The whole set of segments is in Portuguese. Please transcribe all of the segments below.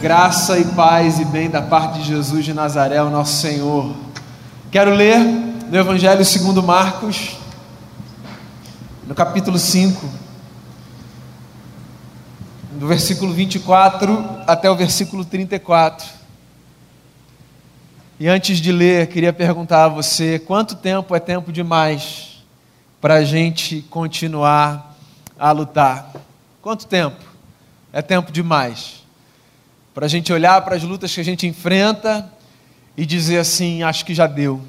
Graça e paz e bem da parte de Jesus de Nazaré, o nosso Senhor. Quero ler no Evangelho segundo Marcos, no capítulo 5, do versículo 24 até o versículo 34. E antes de ler, queria perguntar a você: quanto tempo é tempo demais para a gente continuar a lutar? Quanto tempo é tempo demais? Para a gente olhar para as lutas que a gente enfrenta e dizer assim: acho que já deu.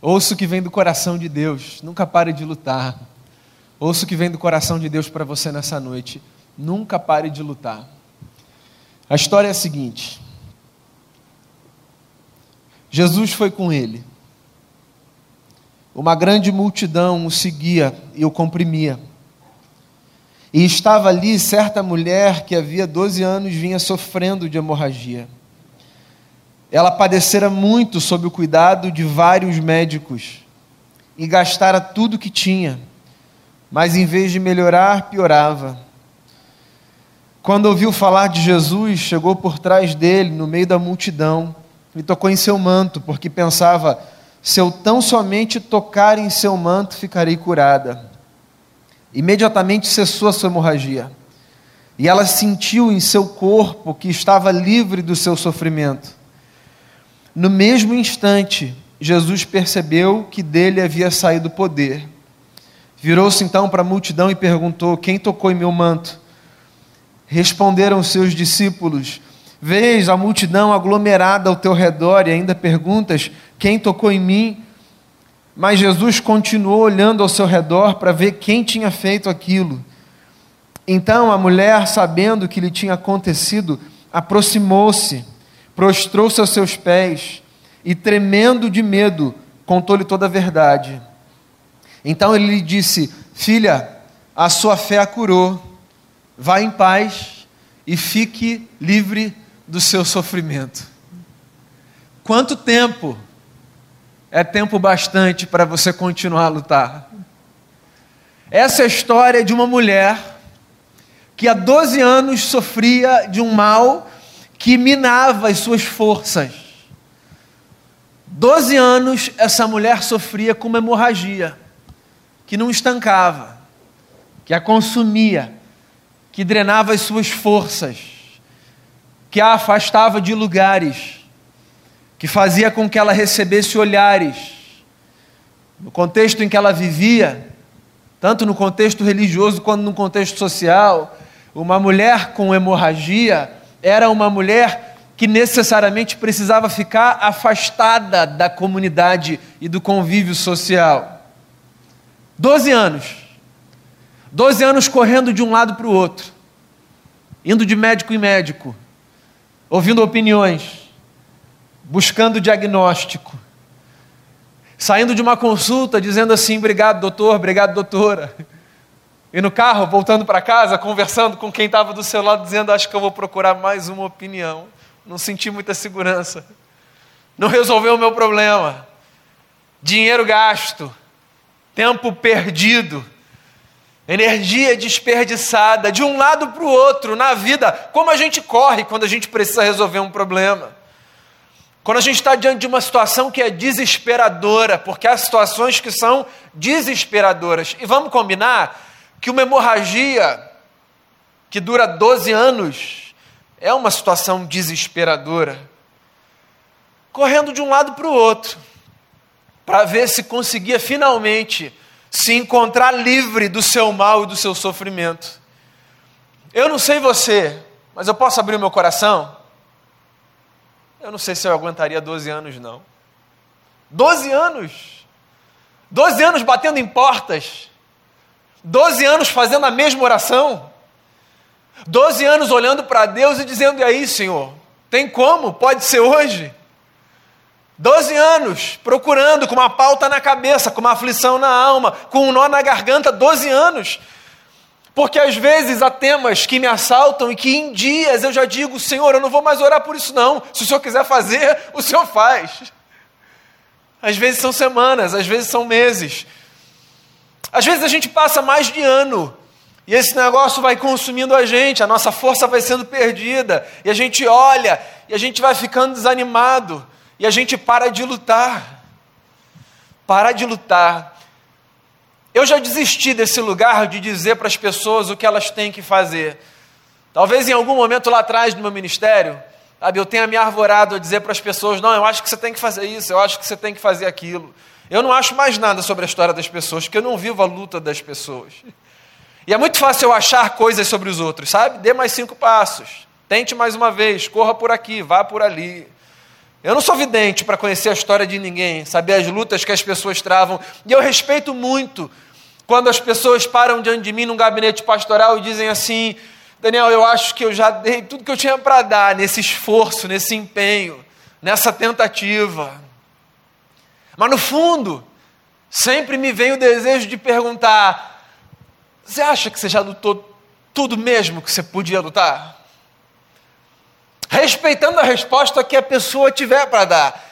Ouço o que vem do coração de Deus, nunca pare de lutar. Ouço o que vem do coração de Deus para você nessa noite, nunca pare de lutar. A história é a seguinte: Jesus foi com ele. Uma grande multidão o seguia e o comprimia. E estava ali certa mulher que havia 12 anos vinha sofrendo de hemorragia. Ela padecera muito sob o cuidado de vários médicos e gastara tudo que tinha, mas em vez de melhorar, piorava. Quando ouviu falar de Jesus, chegou por trás dele, no meio da multidão, e tocou em seu manto, porque pensava: se eu tão somente tocar em seu manto, ficarei curada. Imediatamente cessou a sua hemorragia. E ela sentiu em seu corpo que estava livre do seu sofrimento. No mesmo instante, Jesus percebeu que dele havia saído poder. Virou-se então para a multidão e perguntou: Quem tocou em meu manto? Responderam seus discípulos: Vês a multidão aglomerada ao teu redor e ainda perguntas: Quem tocou em mim? Mas Jesus continuou olhando ao seu redor para ver quem tinha feito aquilo. Então a mulher, sabendo o que lhe tinha acontecido, aproximou-se, prostrou-se aos seus pés e, tremendo de medo, contou-lhe toda a verdade. Então ele lhe disse: Filha, a sua fé a curou, vá em paz e fique livre do seu sofrimento. Quanto tempo é tempo bastante para você continuar a lutar. Essa é a história de uma mulher que há 12 anos sofria de um mal que minava as suas forças. 12 anos essa mulher sofria com uma hemorragia que não estancava, que a consumia, que drenava as suas forças, que a afastava de lugares que fazia com que ela recebesse olhares. No contexto em que ela vivia, tanto no contexto religioso quanto no contexto social, uma mulher com hemorragia era uma mulher que necessariamente precisava ficar afastada da comunidade e do convívio social. Doze anos. Doze anos correndo de um lado para o outro, indo de médico em médico, ouvindo opiniões, buscando diagnóstico, saindo de uma consulta dizendo assim: obrigado, doutor, obrigado, doutora. E no carro, voltando para casa, conversando com quem estava do seu lado, dizendo: acho que eu vou procurar mais uma opinião. Não senti muita segurança. Não resolveu o meu problema. Dinheiro gasto, tempo perdido, energia desperdiçada de um lado para o outro na vida, como a gente corre quando a gente precisa resolver um problema. Quando a gente está diante de uma situação que é desesperadora, porque há situações que são desesperadoras. E vamos combinar que uma hemorragia que dura 12 anos é uma situação desesperadora. Correndo de um lado para o outro, para ver se conseguia finalmente se encontrar livre do seu mal e do seu sofrimento. Eu não sei você, mas eu posso abrir o meu coração? Eu não sei se eu aguentaria 12 anos, não. 12 anos! 12 anos batendo em portas. 12 anos fazendo a mesma oração. 12 anos olhando para Deus e dizendo: E aí, Senhor, tem como? Pode ser hoje? 12 anos procurando com uma pauta na cabeça, com uma aflição na alma, com um nó na garganta, 12 anos porque às vezes há temas que me assaltam e que em dias eu já digo, Senhor, eu não vou mais orar por isso não. Se o Senhor quiser fazer, o Senhor faz. Às vezes são semanas, às vezes são meses. Às vezes a gente passa mais de ano E esse negócio vai consumindo a gente, a nossa força vai sendo perdida, e a gente olha, e a gente vai ficando desanimado, e a gente para de lutar. Para de lutar. Eu já desisti desse lugar de dizer para as pessoas o que elas têm que fazer. Talvez em algum momento lá atrás do meu ministério, sabe, eu tenha me arvorado a dizer para as pessoas: não, eu acho que você tem que fazer isso, eu acho que você tem que fazer aquilo. Eu não acho mais nada sobre a história das pessoas, porque eu não vivo a luta das pessoas. E é muito fácil eu achar coisas sobre os outros, sabe? Dê mais cinco passos. Tente mais uma vez, corra por aqui, vá por ali. Eu não sou vidente para conhecer a história de ninguém, saber as lutas que as pessoas travam. E eu respeito muito quando as pessoas param diante de mim num gabinete pastoral e dizem assim: Daniel, eu acho que eu já dei tudo que eu tinha para dar nesse esforço, nesse empenho, nessa tentativa. Mas no fundo, sempre me vem o desejo de perguntar: você acha que você já lutou tudo mesmo que você podia lutar? Respeitando a resposta que a pessoa tiver para dar.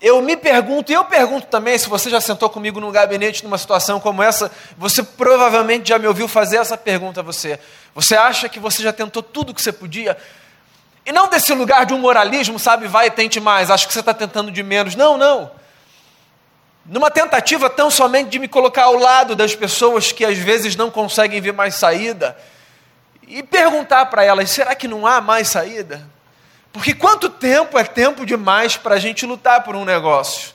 Eu me pergunto, e eu pergunto também, se você já sentou comigo num gabinete numa situação como essa, você provavelmente já me ouviu fazer essa pergunta a você. Você acha que você já tentou tudo que você podia? E não desse lugar de um moralismo, sabe, vai e tente mais, acho que você está tentando de menos. Não, não numa tentativa tão somente de me colocar ao lado das pessoas que às vezes não conseguem ver mais saída e perguntar para elas: será que não há mais saída? Porque quanto tempo é tempo demais para a gente lutar por um negócio?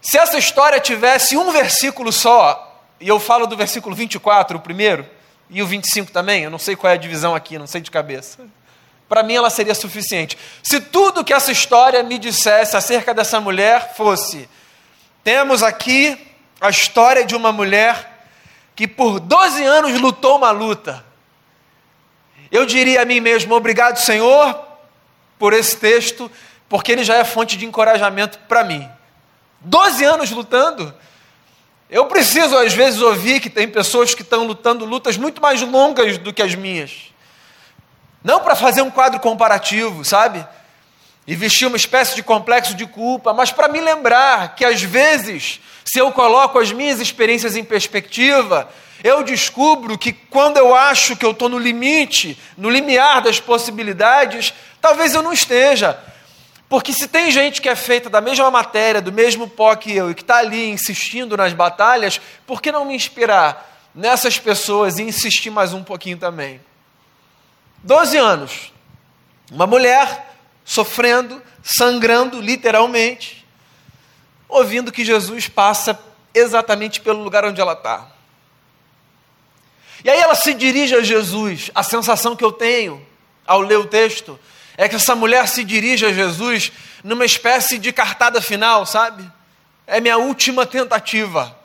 Se essa história tivesse um versículo só, e eu falo do versículo 24, o primeiro, e o 25 também, eu não sei qual é a divisão aqui, não sei de cabeça. Para mim ela seria suficiente. Se tudo que essa história me dissesse acerca dessa mulher fosse: temos aqui a história de uma mulher que por 12 anos lutou uma luta. Eu diria a mim mesmo: obrigado, Senhor, por esse texto, porque ele já é fonte de encorajamento para mim. 12 anos lutando. Eu preciso, às vezes, ouvir que tem pessoas que estão lutando lutas muito mais longas do que as minhas. Não para fazer um quadro comparativo, sabe? E vestir uma espécie de complexo de culpa, mas para me lembrar que às vezes, se eu coloco as minhas experiências em perspectiva, eu descubro que quando eu acho que eu estou no limite, no limiar das possibilidades, talvez eu não esteja. Porque se tem gente que é feita da mesma matéria, do mesmo pó que eu, e que está ali insistindo nas batalhas, por que não me inspirar nessas pessoas e insistir mais um pouquinho também? 12 anos. Uma mulher sofrendo, sangrando, literalmente, ouvindo que Jesus passa exatamente pelo lugar onde ela está. E aí ela se dirige a Jesus. A sensação que eu tenho ao ler o texto é que essa mulher se dirige a Jesus numa espécie de cartada final, sabe? É minha última tentativa.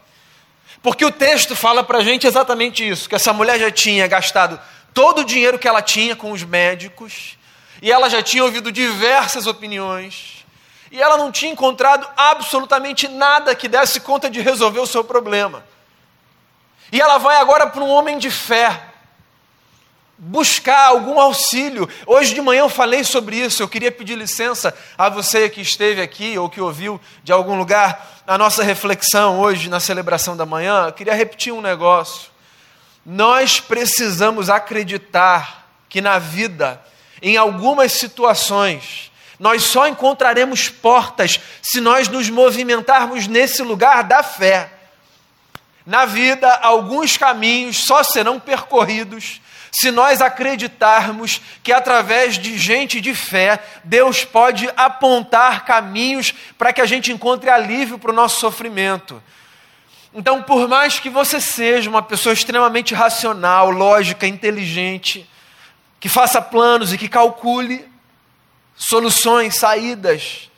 Porque o texto fala para a gente exatamente isso: que essa mulher já tinha gastado todo o dinheiro que ela tinha com os médicos, e ela já tinha ouvido diversas opiniões, e ela não tinha encontrado absolutamente nada que desse conta de resolver o seu problema. E ela vai agora para um homem de fé, buscar algum auxílio. Hoje de manhã eu falei sobre isso, eu queria pedir licença a você que esteve aqui ou que ouviu de algum lugar a nossa reflexão hoje na celebração da manhã, eu queria repetir um negócio. Nós precisamos acreditar que na vida, em algumas situações, nós só encontraremos portas se nós nos movimentarmos nesse lugar da fé. Na vida, alguns caminhos só serão percorridos se nós acreditarmos que através de gente de fé, Deus pode apontar caminhos para que a gente encontre alívio para o nosso sofrimento. Então, por mais que você seja uma pessoa extremamente racional, lógica, inteligente, que faça planos e que calcule soluções, saídas,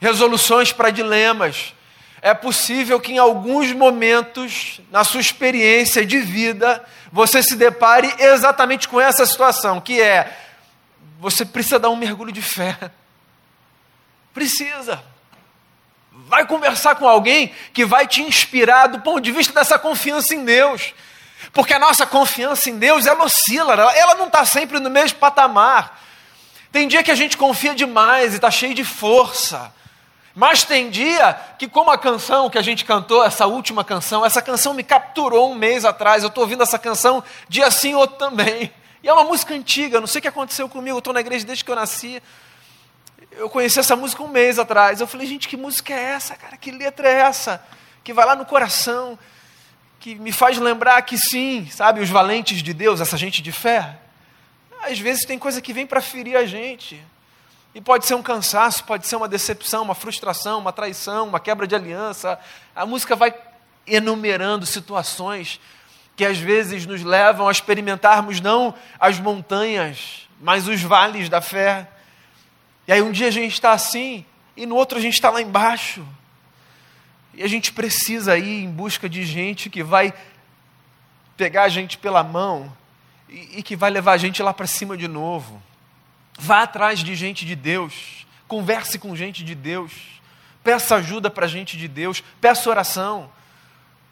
resoluções para dilemas, é possível que em alguns momentos, na sua experiência de vida, você se depare exatamente com essa situação, que é você precisa dar um mergulho de fé. Precisa. Vai conversar com alguém que vai te inspirar do ponto de vista dessa confiança em Deus. Porque a nossa confiança em Deus, ela oscila, ela não está sempre no mesmo patamar. Tem dia que a gente confia demais e está cheio de força. Mas tem dia que, como a canção que a gente cantou, essa última canção, essa canção me capturou um mês atrás. Eu estou ouvindo essa canção dia sim, outro também. E é uma música antiga, não sei o que aconteceu comigo. Estou na igreja desde que eu nasci. Eu conheci essa música um mês atrás. Eu falei, gente, que música é essa, cara? Que letra é essa? Que vai lá no coração, que me faz lembrar que sim, sabe, os valentes de Deus, essa gente de fé. Às vezes tem coisa que vem para ferir a gente. E pode ser um cansaço, pode ser uma decepção, uma frustração, uma traição, uma quebra de aliança. A música vai enumerando situações que às vezes nos levam a experimentarmos não as montanhas, mas os vales da fé. E aí um dia a gente está assim, e no outro a gente está lá embaixo. E a gente precisa ir em busca de gente que vai pegar a gente pela mão e, e que vai levar a gente lá para cima de novo. Vá atrás de gente de Deus, converse com gente de Deus, peça ajuda para gente de Deus, peça oração.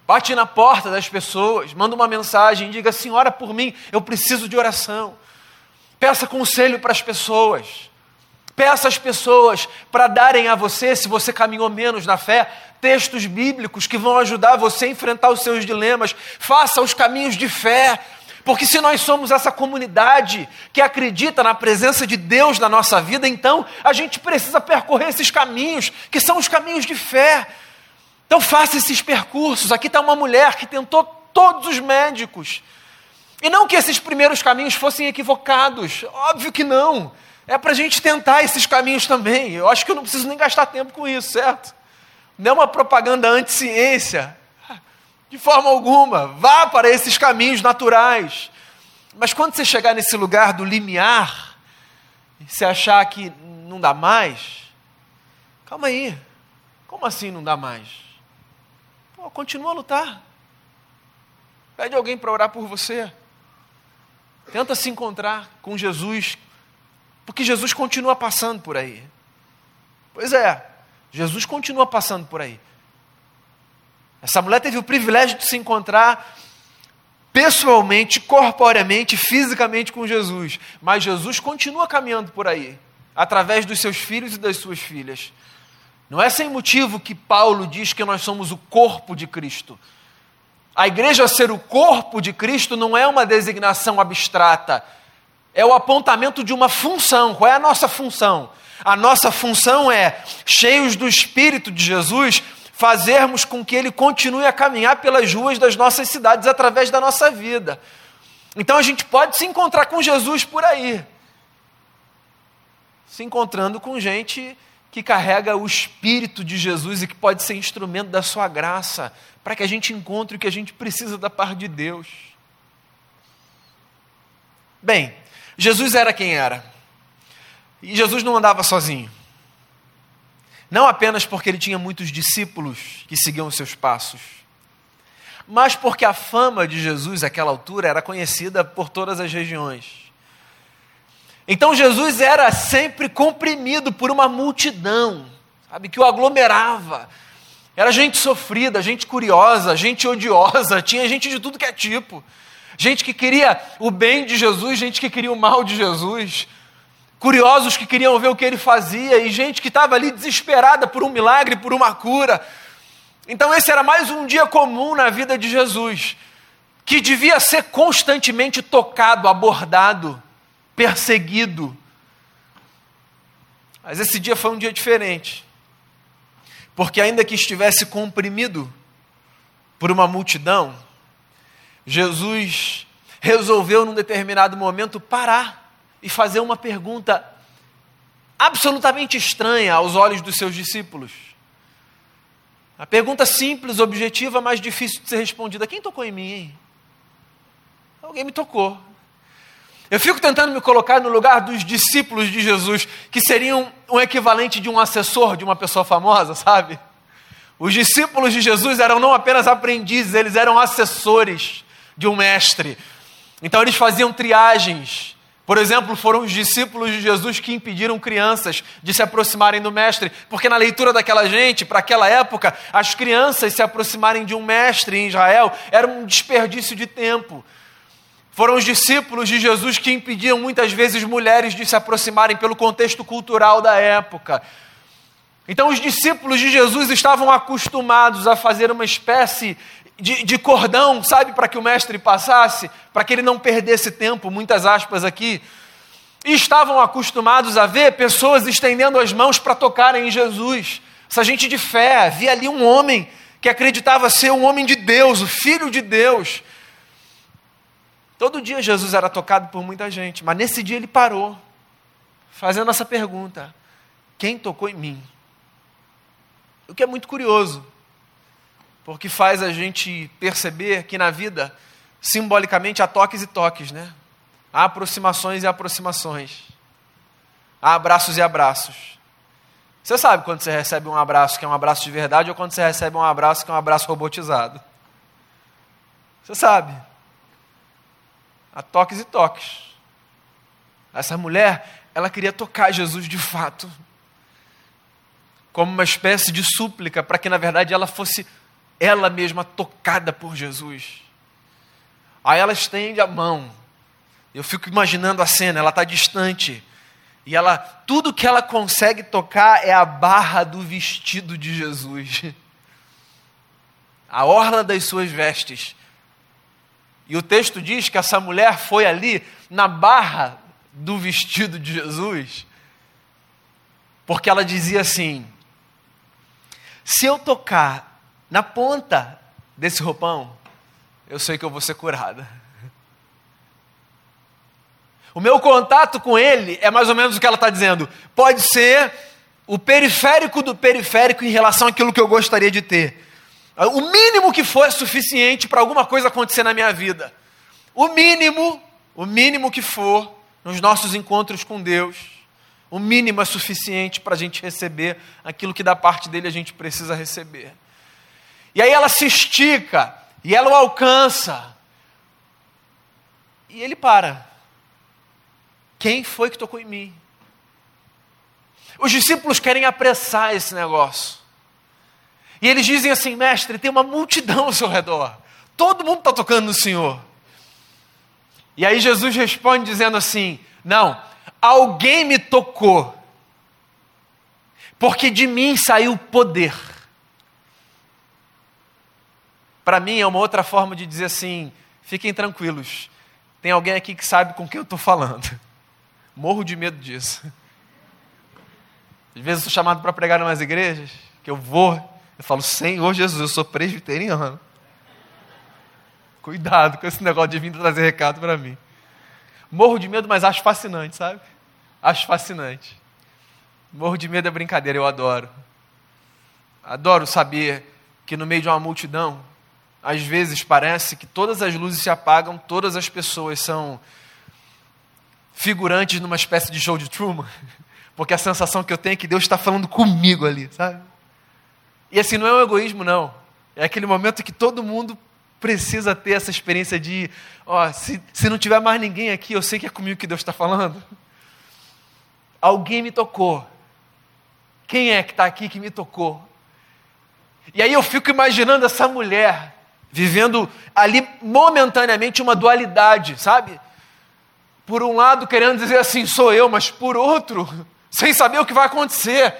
Bate na porta das pessoas, manda uma mensagem, diga assim: ora por mim, eu preciso de oração. Peça conselho para as pessoas. Peça às pessoas para darem a você, se você caminhou menos na fé, textos bíblicos que vão ajudar você a enfrentar os seus dilemas. Faça os caminhos de fé. Porque se nós somos essa comunidade que acredita na presença de Deus na nossa vida, então a gente precisa percorrer esses caminhos, que são os caminhos de fé. Então faça esses percursos. Aqui está uma mulher que tentou todos os médicos. E não que esses primeiros caminhos fossem equivocados, óbvio que não. É para a gente tentar esses caminhos também. Eu acho que eu não preciso nem gastar tempo com isso, certo? Não é uma propaganda anti-ciência. De forma alguma. Vá para esses caminhos naturais. Mas quando você chegar nesse lugar do limiar, você achar que não dá mais, calma aí. Como assim não dá mais? Pô, continua a lutar. Pede alguém para orar por você. Tenta se encontrar com Jesus, porque Jesus continua passando por aí. Pois é, Jesus continua passando por aí. Essa mulher teve o privilégio de se encontrar pessoalmente, corporeamente, fisicamente com Jesus. Mas Jesus continua caminhando por aí, através dos seus filhos e das suas filhas. Não é sem motivo que Paulo diz que nós somos o corpo de Cristo. A igreja ser o corpo de Cristo não é uma designação abstrata, é o apontamento de uma função. Qual é a nossa função? A nossa função é, cheios do Espírito de Jesus, fazermos com que ele continue a caminhar pelas ruas das nossas cidades através da nossa vida. Então a gente pode se encontrar com Jesus por aí, se encontrando com gente que carrega o Espírito de Jesus e que pode ser instrumento da sua graça, para que a gente encontre o que a gente precisa da parte de Deus. Bem, Jesus era quem era. E Jesus não andava sozinho. Não apenas porque ele tinha muitos discípulos que seguiam os seus passos, mas porque a fama de Jesus àquela altura era conhecida por todas as regiões. Então Jesus era sempre comprimido por uma multidão, sabe, que o aglomerava. Era gente sofrida, gente curiosa, gente odiosa, tinha gente de tudo que é tipo. Gente que queria o bem de Jesus, gente que queria o mal de Jesus curiosos que queriam ver o que ele fazia e gente que estava ali desesperada por um milagre, por uma cura. Então, esse era mais um dia comum na vida de Jesus, que devia ser constantemente tocado, abordado, perseguido. Mas esse dia foi um dia diferente, porque, ainda que estivesse comprimido por uma multidão, Jesus resolveu, num determinado momento, parar e fazer uma pergunta absolutamente estranha aos olhos dos seus discípulos. A pergunta simples, objetiva, mas difícil de ser respondida: quem tocou em mim? Hein? Alguém me tocou. Eu fico tentando me colocar no lugar dos discípulos de Jesus, que seriam um equivalente de um assessor de uma pessoa famosa, sabe? Os discípulos de Jesus eram não apenas aprendizes, eles eram assessores de um mestre. Então eles faziam triagens, por exemplo, foram os discípulos de Jesus que impediram crianças de se aproximarem do mestre, porque na leitura daquela gente, para aquela época, as crianças se aproximarem de um mestre em Israel era um desperdício de tempo. Foram os discípulos de Jesus que impediam muitas vezes mulheres de se aproximarem pelo contexto cultural da época. Então, os discípulos de Jesus estavam acostumados a fazer uma espécie de, de cordão, sabe, para que o mestre passasse, para que ele não perdesse tempo, muitas aspas aqui. E estavam acostumados a ver pessoas estendendo as mãos para tocarem em Jesus. Essa gente de fé, via ali um homem que acreditava ser um homem de Deus, o filho de Deus. Todo dia Jesus era tocado por muita gente, mas nesse dia ele parou, fazendo essa pergunta: quem tocou em mim? O que é muito curioso, porque faz a gente perceber que na vida, simbolicamente, há toques e toques, né? Há aproximações e aproximações. Há abraços e abraços. Você sabe quando você recebe um abraço que é um abraço de verdade ou quando você recebe um abraço que é um abraço robotizado. Você sabe. Há toques e toques. Essa mulher, ela queria tocar Jesus de fato como uma espécie de súplica para que, na verdade, ela fosse ela mesma tocada por Jesus. Aí ela estende a mão. Eu fico imaginando a cena, ela está distante. E ela, tudo que ela consegue tocar é a barra do vestido de Jesus. A orla das suas vestes. E o texto diz que essa mulher foi ali na barra do vestido de Jesus, porque ela dizia assim: se eu tocar na ponta desse roupão, eu sei que eu vou ser curada. O meu contato com ele é mais ou menos o que ela está dizendo. Pode ser o periférico do periférico em relação àquilo que eu gostaria de ter. O mínimo que for é suficiente para alguma coisa acontecer na minha vida. O mínimo, o mínimo que for nos nossos encontros com Deus o mínimo é suficiente para a gente receber aquilo que da parte dele a gente precisa receber. E aí ela se estica, e ela o alcança. E ele para. Quem foi que tocou em mim? Os discípulos querem apressar esse negócio. E eles dizem assim: mestre, tem uma multidão ao seu redor. Todo mundo está tocando no Senhor. E aí Jesus responde dizendo assim: não, alguém me tocou, porque de mim saiu poder. Para mim é uma outra forma de dizer assim: fiquem tranquilos, tem alguém aqui que sabe com quem eu estou falando. Morro de medo disso. Às vezes eu sou chamado para pregar em umas igrejas, que eu vou, eu falo, Senhor Jesus, eu sou presbiteriano. Cuidado com esse negócio de vir trazer recado para mim. Morro de medo, mas acho fascinante, sabe? Acho fascinante. Morro de medo é brincadeira, eu adoro. Adoro saber que no meio de uma multidão, às vezes parece que todas as luzes se apagam, todas as pessoas são figurantes numa espécie de show de Truman, porque a sensação que eu tenho é que Deus está falando comigo ali, sabe? E assim, não é um egoísmo, não. É aquele momento que todo mundo precisa ter essa experiência de, ó, se, se não tiver mais ninguém aqui, eu sei que é comigo que Deus está falando. Alguém me tocou. Quem é que está aqui que me tocou? E aí eu fico imaginando essa mulher vivendo ali momentaneamente uma dualidade, sabe? Por um lado, querendo dizer assim, sou eu, mas por outro, sem saber o que vai acontecer.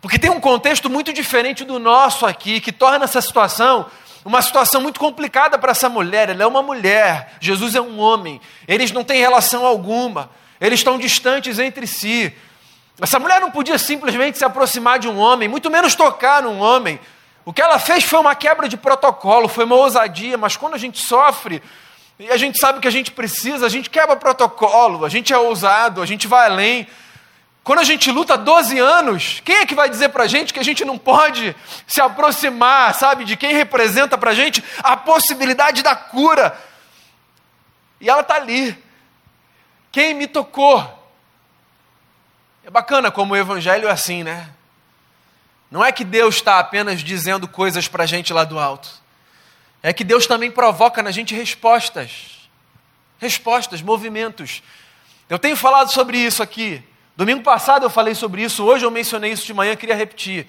Porque tem um contexto muito diferente do nosso aqui, que torna essa situação uma situação muito complicada para essa mulher. Ela é uma mulher, Jesus é um homem, eles não têm relação alguma. Eles estão distantes entre si. Essa mulher não podia simplesmente se aproximar de um homem, muito menos tocar num homem. O que ela fez foi uma quebra de protocolo, foi uma ousadia, mas quando a gente sofre e a gente sabe o que a gente precisa, a gente quebra protocolo, a gente é ousado, a gente vai além. Quando a gente luta 12 anos, quem é que vai dizer para a gente que a gente não pode se aproximar, sabe, de quem representa para a gente a possibilidade da cura? E ela está ali, quem me tocou? É bacana como o evangelho é assim, né? Não é que Deus está apenas dizendo coisas para a gente lá do alto. É que Deus também provoca na gente respostas. Respostas, movimentos. Eu tenho falado sobre isso aqui. Domingo passado eu falei sobre isso, hoje eu mencionei isso de manhã, queria repetir.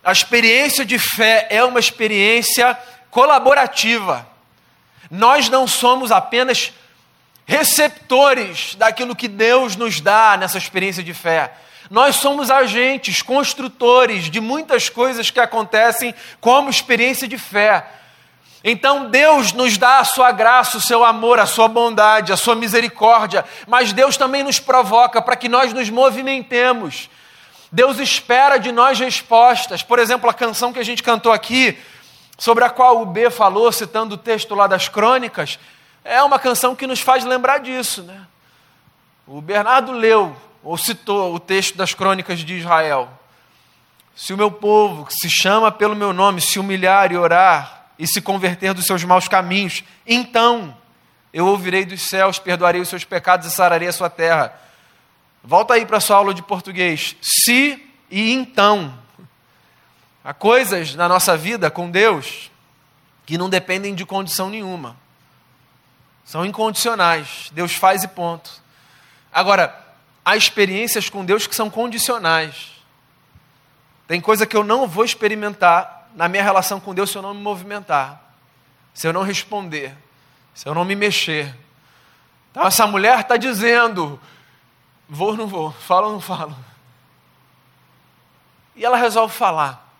A experiência de fé é uma experiência colaborativa. Nós não somos apenas receptores daquilo que Deus nos dá nessa experiência de fé. Nós somos agentes, construtores de muitas coisas que acontecem como experiência de fé. Então Deus nos dá a sua graça, o seu amor, a sua bondade, a sua misericórdia, mas Deus também nos provoca para que nós nos movimentemos. Deus espera de nós respostas. Por exemplo, a canção que a gente cantou aqui, sobre a qual o B falou, citando o texto lá das crônicas, é uma canção que nos faz lembrar disso. Né? O Bernardo leu ou citou o texto das crônicas de Israel. Se o meu povo, que se chama pelo meu nome, se humilhar e orar e se converter dos seus maus caminhos, então eu ouvirei dos céus, perdoarei os seus pecados e sararei a sua terra. Volta aí para a sua aula de português. Se e então. Há coisas na nossa vida com Deus que não dependem de condição nenhuma. São incondicionais. Deus faz e ponto. Agora, há experiências com Deus que são condicionais. Tem coisa que eu não vou experimentar na minha relação com Deus se eu não me movimentar, se eu não responder, se eu não me mexer. Então, essa mulher está dizendo: vou ou não vou, falo ou não falo. E ela resolve falar.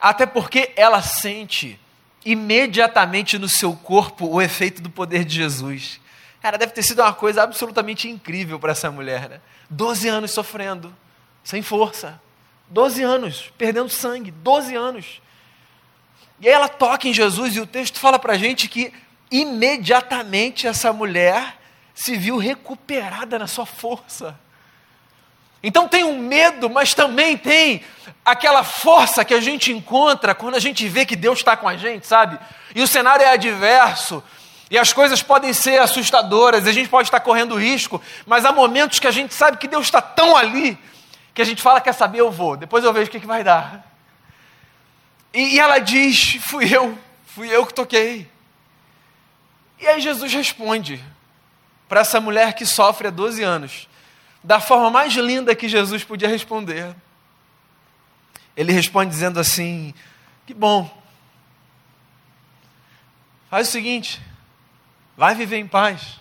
Até porque ela sente imediatamente no seu corpo o efeito do poder de Jesus. Cara, deve ter sido uma coisa absolutamente incrível para essa mulher, né? Doze anos sofrendo, sem força. Doze anos, perdendo sangue, doze anos. E aí ela toca em Jesus e o texto fala para a gente que imediatamente essa mulher se viu recuperada na sua força. Então tem um medo, mas também tem aquela força que a gente encontra quando a gente vê que Deus está com a gente, sabe? E o cenário é adverso, e as coisas podem ser assustadoras, a gente pode estar correndo risco, mas há momentos que a gente sabe que Deus está tão ali, que a gente fala: quer saber, eu vou, depois eu vejo o que, que vai dar. E, e ela diz: fui eu, fui eu que toquei. E aí Jesus responde para essa mulher que sofre há 12 anos, da forma mais linda que Jesus podia responder. Ele responde dizendo assim: Que bom, faz o seguinte, Vai viver em paz.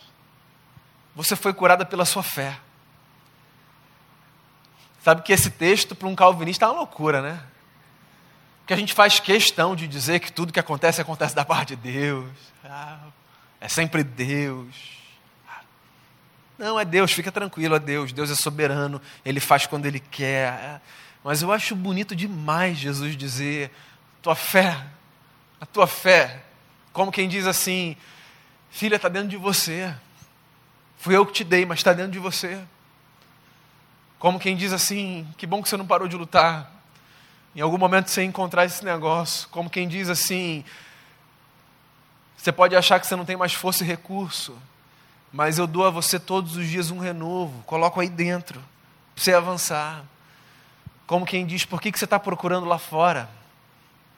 Você foi curada pela sua fé. Sabe que esse texto para um calvinista é uma loucura, né? Porque a gente faz questão de dizer que tudo que acontece acontece da parte de Deus. Ah, é sempre Deus. Não, é Deus, fica tranquilo, é Deus. Deus é soberano, Ele faz quando Ele quer. Mas eu acho bonito demais Jesus dizer: tua fé, a tua fé, como quem diz assim, Filha, está dentro de você. Fui eu que te dei, mas está dentro de você. Como quem diz assim: que bom que você não parou de lutar. Em algum momento você encontrar esse negócio. Como quem diz assim: você pode achar que você não tem mais força e recurso, mas eu dou a você todos os dias um renovo. Coloco aí dentro, para você avançar. Como quem diz: por que, que você está procurando lá fora?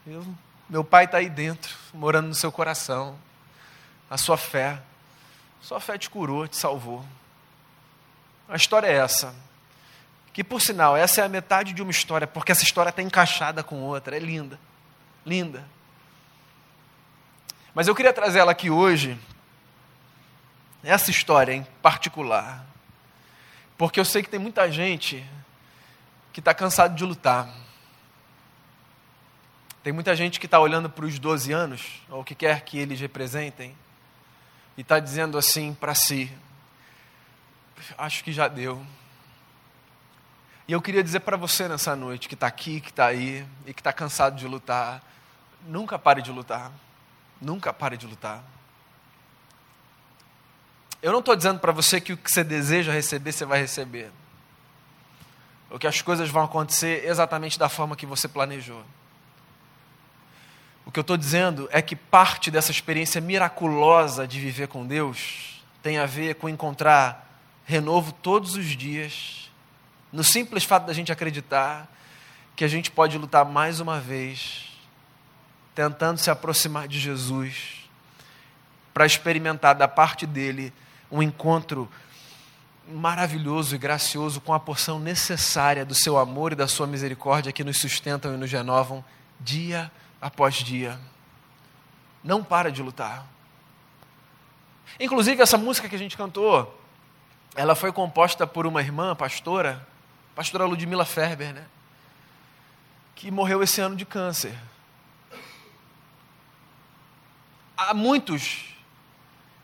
Eu, meu pai está aí dentro, morando no seu coração a sua fé. Sua fé te curou, te salvou. A história é essa. Que, por sinal, essa é a metade de uma história, porque essa história está encaixada com outra. É linda. Linda. Mas eu queria trazer ela aqui hoje, essa história em particular, porque eu sei que tem muita gente que está cansado de lutar. Tem muita gente que está olhando para os 12 anos, ou o que quer que eles representem, e está dizendo assim para si: Acho que já deu. E eu queria dizer para você nessa noite, que está aqui, que está aí e que está cansado de lutar: nunca pare de lutar. Nunca pare de lutar. Eu não estou dizendo para você que o que você deseja receber, você vai receber. Ou que as coisas vão acontecer exatamente da forma que você planejou. O que eu estou dizendo é que parte dessa experiência miraculosa de viver com Deus tem a ver com encontrar renovo todos os dias, no simples fato da gente acreditar que a gente pode lutar mais uma vez, tentando se aproximar de Jesus, para experimentar da parte dele um encontro maravilhoso e gracioso com a porção necessária do seu amor e da sua misericórdia que nos sustentam e nos renovam dia após dia. Não para de lutar. Inclusive, essa música que a gente cantou, ela foi composta por uma irmã, pastora, pastora Ludmila Ferber, né? Que morreu esse ano de câncer. Há muitos,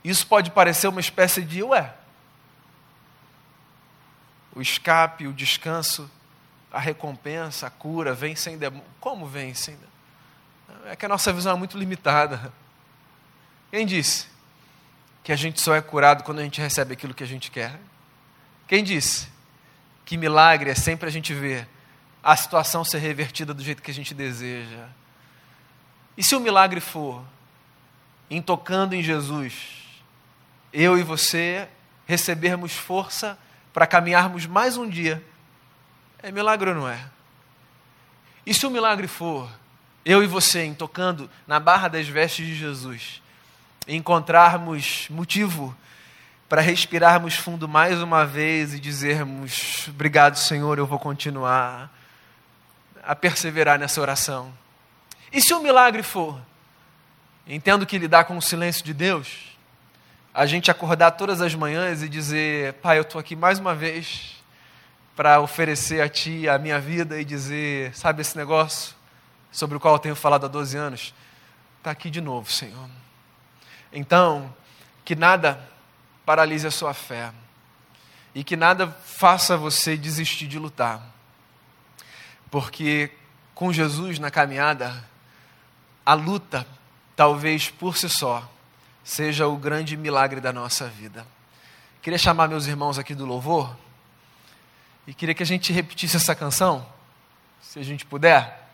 isso pode parecer uma espécie de, ué, o escape, o descanso, a recompensa, a cura, vem sem demônio. Como vem sem demônio? É que a nossa visão é muito limitada. Quem disse que a gente só é curado quando a gente recebe aquilo que a gente quer? Quem disse que milagre é sempre a gente ver a situação ser revertida do jeito que a gente deseja? E se o milagre for em tocando em Jesus, eu e você recebermos força para caminharmos mais um dia. É milagre ou não é? E se o milagre for eu e você em tocando na barra das vestes de Jesus, encontrarmos motivo para respirarmos fundo mais uma vez e dizermos: Obrigado, Senhor, eu vou continuar a perseverar nessa oração. E se o milagre for, entendo que lidar com o silêncio de Deus a gente acordar todas as manhãs e dizer: Pai, eu estou aqui mais uma vez para oferecer a Ti a minha vida e dizer: Sabe esse negócio sobre o qual eu tenho falado há 12 anos? Está aqui de novo, Senhor. Então, que nada paralise a sua fé e que nada faça você desistir de lutar, porque com Jesus na caminhada, a luta, talvez por si só, seja o grande milagre da nossa vida. Queria chamar meus irmãos aqui do louvor e queria que a gente repetisse essa canção, se a gente puder.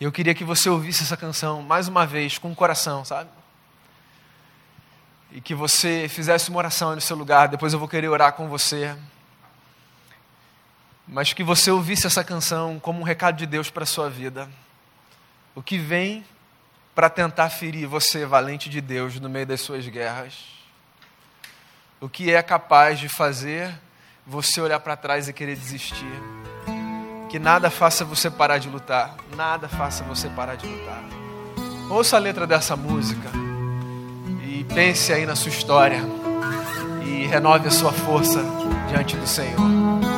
Eu queria que você ouvisse essa canção mais uma vez com o coração, sabe? E que você fizesse uma oração no seu lugar, depois eu vou querer orar com você. Mas que você ouvisse essa canção como um recado de Deus para a sua vida. O que vem para tentar ferir você, valente de Deus, no meio das suas guerras? O que é capaz de fazer você olhar para trás e querer desistir? Que nada faça você parar de lutar, nada faça você parar de lutar. Ouça a letra dessa música e pense aí na sua história e renove a sua força diante do Senhor.